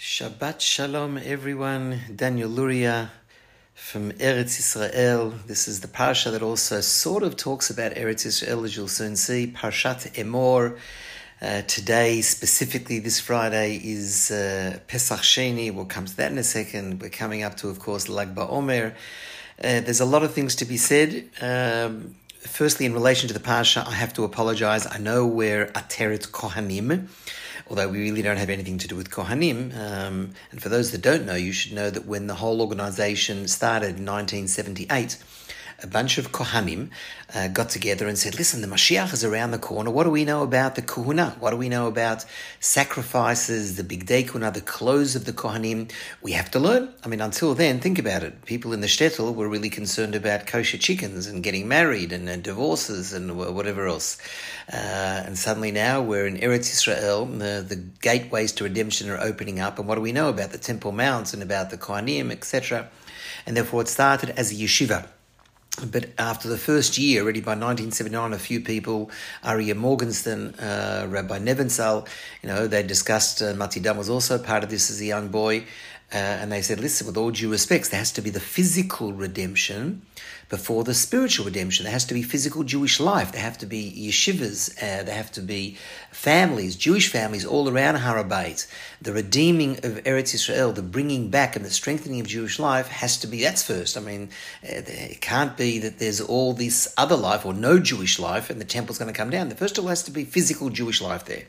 Shabbat Shalom, everyone. Daniel Luria from Eretz Israel. This is the parsha that also sort of talks about Eretz Israel, as you'll soon see. Parshat Emor. Uh, today, specifically this Friday, is uh, Pesach Sheni. We'll come to that in a second. We're coming up to, of course, Lag BaOmer. Uh, there's a lot of things to be said. Um, firstly, in relation to the parsha, I have to apologize. I know we're Ateret Kohanim although we really don't have anything to do with Kohanim. Um, and for those that don't know, you should know that when the whole organization started in 1978, a bunch of Kohanim uh, got together and said, listen, the Mashiach is around the corner. What do we know about the Kohuna? What do we know about sacrifices, the Bigdei Kehuna, the clothes of the Kohanim? We have to learn. I mean, until then, think about it. People in the shtetl were really concerned about kosher chickens and getting married and, divorces and whatever else. Uh, and suddenly now we're in Eretz Israel. The, the gateways to redemption are opening up. And what do we know about the Temple Mount and about the Kohanim, etc.? And therefore it started as a yeshiva. But after the first year, already by 1979, a few people, Aryeh Morgenstern, uh, Rabbi Nebenzahl, you know, they discussed, uh, Mati Dan was also part of this as a young boy, uh, and they said, listen, with all due respects, there has to be the physical redemption before the spiritual redemption. There has to be physical Jewish life. There have to be yeshivas. Uh, there have to be families, Jewish families all around Har HaBayit. The redeeming of Eretz Israel, the bringing back and the strengthening of Jewish life has to be, that's first. I mean, uh, it can't be that there's all this other life or no Jewish life and the temple's going to come down. The first of all has to be physical Jewish life there.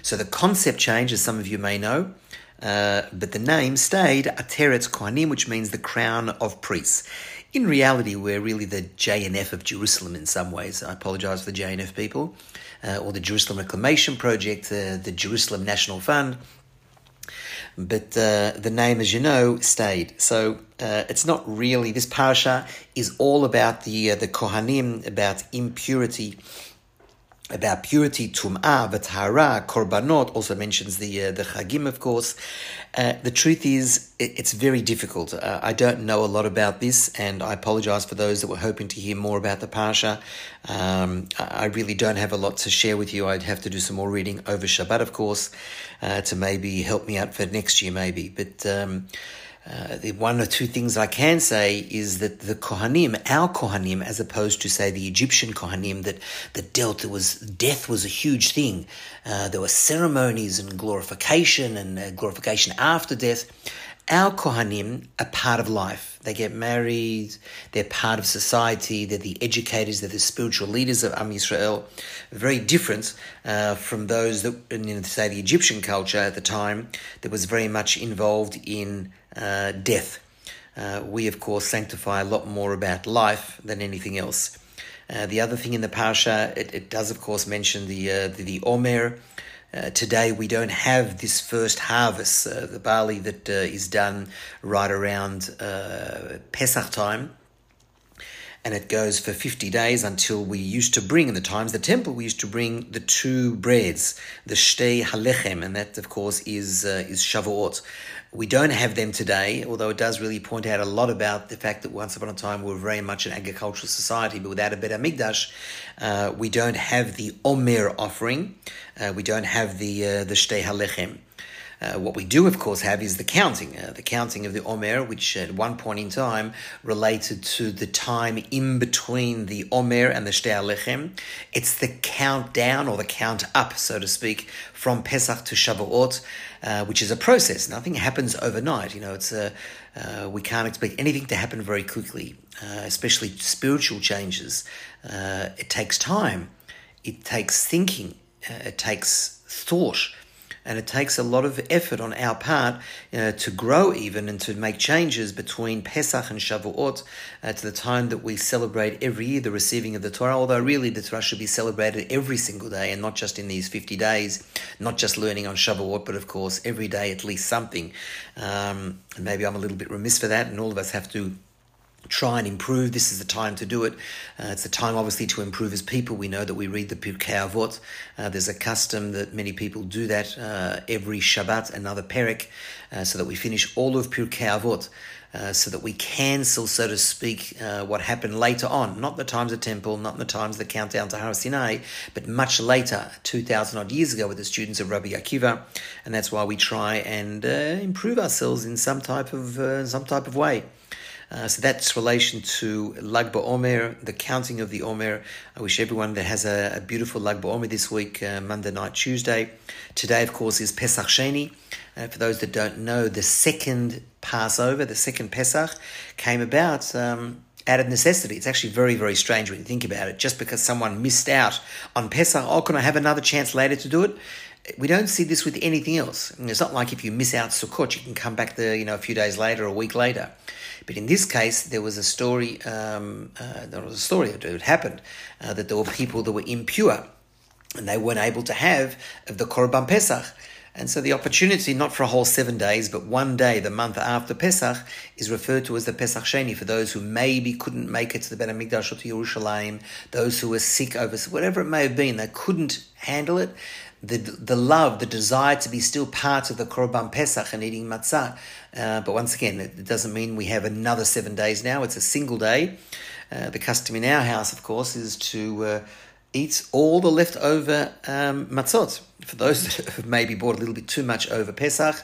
So the concept change, as some of you may know, uh, but the name stayed Ateret Kohanim, which means the crown of priests. In reality, we're really the JNF of Jerusalem in some ways. I apologize for the JNF people, uh, or the Jerusalem Reclamation Project, uh, the Jerusalem National Fund. But uh, the name, as you know, stayed. So uh, it's not really, this parasha is all about the, the Kohanim, about impurity about purity, tum'ah, v'tahara, korbanot, also mentions the uh, the chagim, of course. Uh, the truth is, it, it's very difficult. Uh, I don't know a lot about this, and I apologize for those that were hoping to hear more about the parsha. Um, I really don't have a lot to share with you. I'd have to do some more reading over Shabbat, of course, uh, to maybe help me out for next year, maybe. But um, uh, the one or two things I can say is that the Kohanim, our Kohanim, as opposed to say the Egyptian Kohanim, that that dealt was death was a huge thing. Uh, there were ceremonies and glorification and uh, glorification after death. Our Kohanim are part of life. They get married. They're part of society. They're the educators. They're the spiritual leaders of Am Yisrael. Very different uh, from those that, in say, the Egyptian culture at the time, that was very much involved in uh, death. Uh, we, of course, sanctify a lot more about life than anything else. Uh, the other thing in the parsha, it, it does, of course, mention the uh, the, the Omer. Uh, today we don't have this first harvest, uh, the barley that is done right around Pesach time and it goes for 50 days until we used to bring, in the times the temple, we used to bring the two breads, the shtei halechem, and that, of course, is uh, is Shavuot. We don't have them today, although it does really point out a lot about the fact that once upon a time we were very much an agricultural society, but without a Bet HaMikdash, uh, we don't have the Omer offering, uh, we don't have the uh, the Shtei Halechem. Uh, what we do, of course, have is the counting, uh, the counting of the Omer, which at one point in time related to the time in between the Omer and the Shtei Halechem. It's the countdown or the count up, so to speak, from Pesach to Shavuot, uh, which is a process. Nothing happens overnight. You know, it's a, uh, we can't expect anything to happen very quickly, uh, especially spiritual changes. It takes time. It takes thinking. it takes thought and it takes a lot of effort on our part to grow even and to make changes between Pesach and Shavuot uh, to the time that we celebrate every year the receiving of the Torah. Although really the Torah should be celebrated every single day and not just in these fifty days, not just learning on Shavuot, but of course every day at least something. Um, and maybe I'm a little bit remiss for that, and all of us have to try and improve. This is the time to do it. Uh, it's the time, obviously, to improve as people. We know that we read the Pirkei Avot. Uh, there's a custom that many people do that uh, every Shabbat, another Perek, uh, so that we finish all of Pirkei Avot. Uh, so that we cancel, so to speak, uh, what happened later on. Not the times of temple, not the times of the countdown to Har Sinai, but much later, 2,000 odd years ago, with the students of Rabbi Akiva. And that's why we try and improve ourselves in some type of, some type of way. Uh, so that's relation to Lag BaOmer, the counting of the Omer. I wish everyone that has a, a beautiful Lag BaOmer this week, uh, Monday night, Tuesday. Today, of course, is Pesach Sheni. Uh, for those that don't know, the second Passover, the second Pesach, came about um, out of necessity. It's actually very, very strange when you think about it. Just because someone missed out on Pesach, oh, can I have another chance later to do it? we don't see this with anything else. It's not like if you miss out Sukkot, you can come back there, you know, a few days later, a week later. But in this case, there was a story. Um, uh, there was a story that it happened uh, that there were people that were impure, and they weren't able to have of the Korban Pesach. And so the opportunity, not for a whole seven days, but one day, the month after Pesach, is referred to as the Pesach Sheni for those who maybe couldn't make it to the Bet HaMikdash or to Yerushalayim, those who were sick over, whatever it may have been, they couldn't handle it the the love, the desire to be still part of the Korban Pesach and eating matzah. Uh, but once again, it doesn't mean we have another seven days now. It's a single day. Uh, the custom in our house, of course, is to uh, eat all the leftover um, matzot. For those that have maybe bought a little bit too much over Pesach,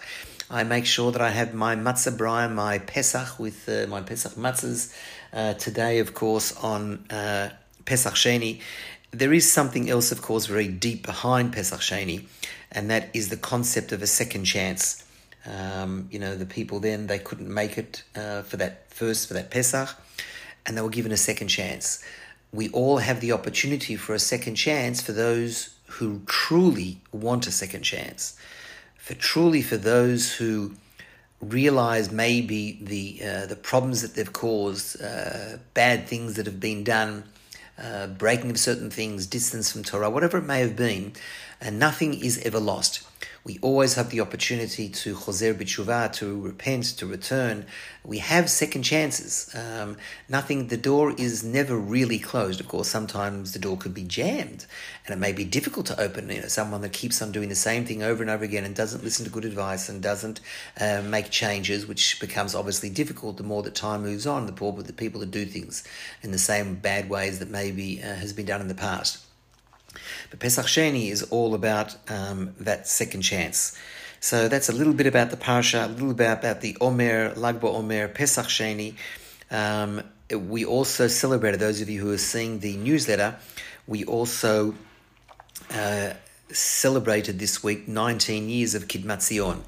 I make sure that I have my matzah brei, my Pesach with uh, my Pesach matzahs. Uh, today, of course, on uh, Pesach Sheni, there is something else, of course, very deep behind Pesach Sheni, and that is the concept of a second chance. Um, you know, the people then they couldn't make it uh, for that first for that Pesach, and they were given a second chance. We all have the opportunity for a second chance for those who truly want a second chance, for truly for those who realize maybe the uh, the problems that they've caused, uh, bad things that have been done uh, breaking of certain things, distance from Torah, whatever it may have been, and nothing is ever lost. We always have the opportunity to choser b'tshuva, to repent, to return. We have second chances. Um, nothing, the door is never really closed. Of course, sometimes the door could be jammed and it may be difficult to open. You know, someone that keeps on doing the same thing over and over again and doesn't listen to good advice and doesn't uh, make changes, which becomes obviously difficult the more that time moves on, the more the people that do things in the same bad ways that maybe uh, has been done in the past. But Pesach Sheni is all about um, that second chance. So that's a little bit about the Parsha, a little bit about the Omer, Lag BaOmer, Pesach Sheni. Um, we also celebrated, those of you who are seeing the newsletter, we also uh, celebrated this week 19 years of Kidmat Zion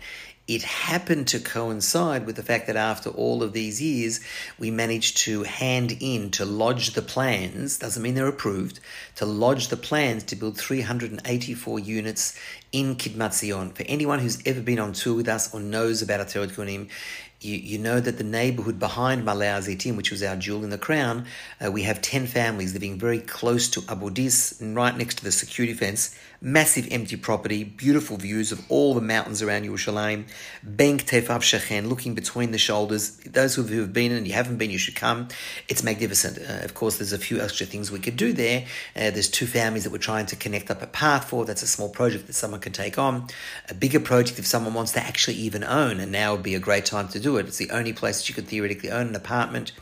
it happened to coincide with the fact that after all of these years, we managed to hand in to lodge the plans, doesn't mean they're approved, to lodge the plans to build 384 units in Kidmat Zion. For anyone who's ever been on tour with us or knows about Ateret Kohanim, you, you know that the neighborhood behind Ma'ale HaZeitim, which was our jewel in the crown, uh, we have 10 families living very close to Abu Dis, right next to the security fence. Massive empty property, beautiful views of all the mountains around Yerushalayim. Bein Ktefav Shachen, looking between the shoulders. Those of you who have been and you haven't been, you should come. It's magnificent. Uh, of course, there's a few extra things we could do there. Uh, there's two families that we're trying to connect up a path for. That's a small project that someone can take on. A bigger project if someone wants to actually even own, and now would be a great time to do it. It's the only place that you could theoretically own an apartment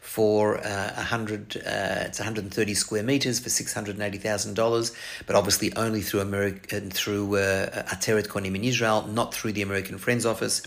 for uh, 100, uh, it's 130 square meters for $680,000, but obviously only through American, through uh, Kohanim in Israel, not through the American Friends Office.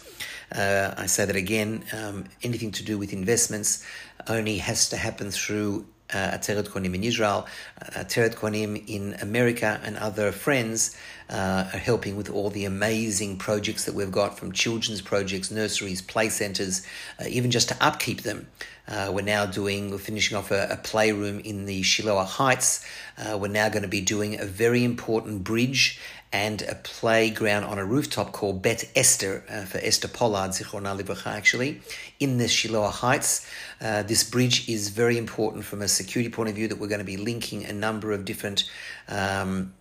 Uh, I say that again, um, anything to do with investments only has to happen through uh, Ateret Kohanim in Israel, uh, Ateret Kohanim in America, and other friends uh, are helping with all the amazing projects that we've got from children's projects, nurseries, play centres, uh, even just to upkeep them. Uh, we're now doing, we're finishing off a, a playroom in the Shiloah Heights. Uh, we're now going to be doing a very important bridge and a playground on a rooftop called Bet Esther, uh, for Esther Pollard, Zichrona Livracha, actually, in the Shiloah Heights. Uh, this bridge is very important from a security point of view that we're going to be linking a number of different um,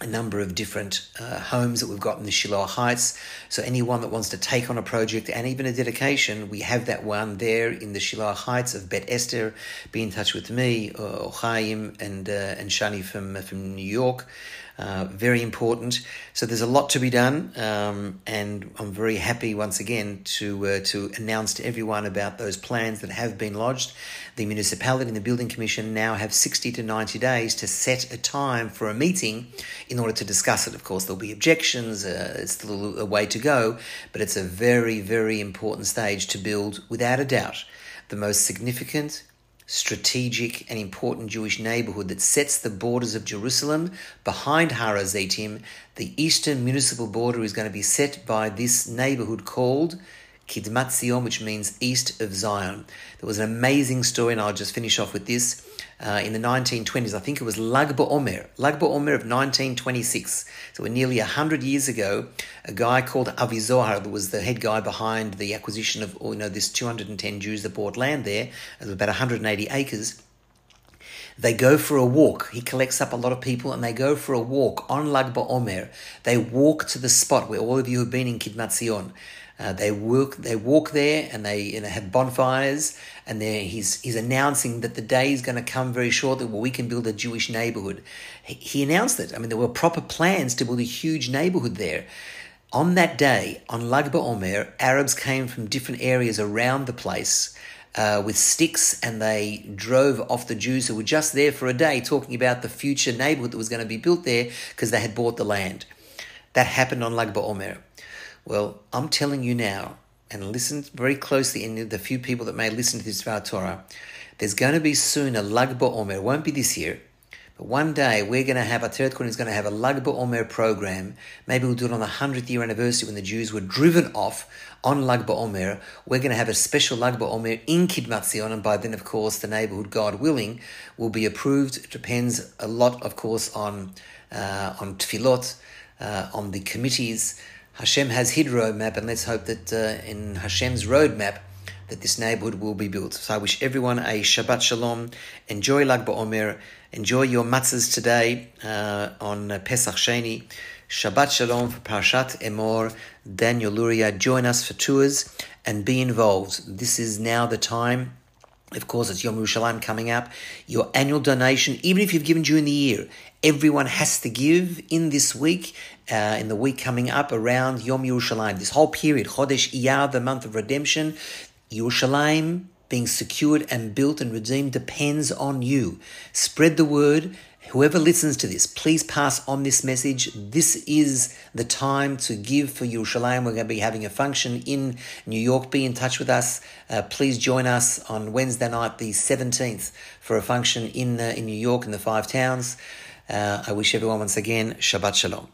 a number of different uh, homes that we've got in the Shiloh Heights. So anyone that wants to take on a project and even a dedication, we have that one there in the Shiloh Heights of Bet Esther. Be in touch with me, or Chaim, and uh, and Shani from from New York. Uh, very important. So there's a lot to be done, um, and I'm very happy once again to uh, to announce to everyone about those plans that have been lodged. The municipality and the building commission now have 60 to 90 days to set a time for a meeting in order to discuss it. Of course, there'll be objections. Uh, it's still a way to go, but it's a very very important stage to build, without a doubt, the most significant strategic and important Jewish neighborhood that sets the borders of Jerusalem behind Har HaZeitim. The eastern municipal border is going to be set by this neighborhood called Kidmat Zion, which means east of Zion. There was an amazing story, and I'll just finish off with this uh, in the 1920s. I think it was Lag BaOmer, Lag BaOmer of 1926. So we're nearly 100 years ago. A guy called Avi Zohar was the head guy behind the acquisition of you know this 210 Jews that bought land there. About 180 acres. They go for a walk. He collects up a lot of people and they go for a walk on Lag BaOmer. They walk to the spot where all of you have been in Kidmat Zion. Uh, they work, they walk there, and they you know, have bonfires. And there, he's he's announcing that the day is going to come very shortly where we can build a Jewish neighborhood. He, he announced it. I mean, there were proper plans to build a huge neighborhood there. On that day, on Lag BaOmer, Arabs came from different areas around the place uh, with sticks and they drove off the Jews who were just there for a day, talking about the future neighborhood that was going to be built there because they had bought the land. That happened on Lag BaOmer. Well, I'm telling you now, and listen very closely, and the few people that may listen to this Torah, there's going to be soon a Lag BaOmer. It won't be this year, but one day we're going to have, a third corner is going to have a Lag BaOmer program. Maybe we'll do it on the 100th year anniversary when the Jews were driven off on Lag BaOmer. We're going to have a special Lag BaOmer in Kidmat Zion, and by then, of course, the neighborhood, God willing, will be approved. It depends a lot, of course, on, uh, on tefillot, uh, on the committees. Hashem has his roadmap, and let's hope that uh, in Hashem's roadmap that this neighborhood will be built. So I wish everyone a Shabbat Shalom. Enjoy Lag BaOmer. Enjoy your matzahs today uh, on Pesach Sheni. Shabbat Shalom for Parashat Emor. Daniel Luria, join us for tours and be involved. This is now the time of course, it's Yom Yerushalayim coming up. Your annual donation, even if you've given during the year, everyone has to give in this week, uh, in the week coming up around Yom Yerushalayim. This whole period, Chodesh Iyar, the month of redemption, Yerushalayim being secured and built and redeemed depends on you. Spread the word Whoever listens to this, please pass on this message. This is the time to give for Yerushalayim. We're going to be having a function in New York. Be in touch with us. Uh, please join us on Wednesday night, the 17th, for a function in, uh, in New York in the Five Towns. Uh, I wish everyone once again Shabbat Shalom.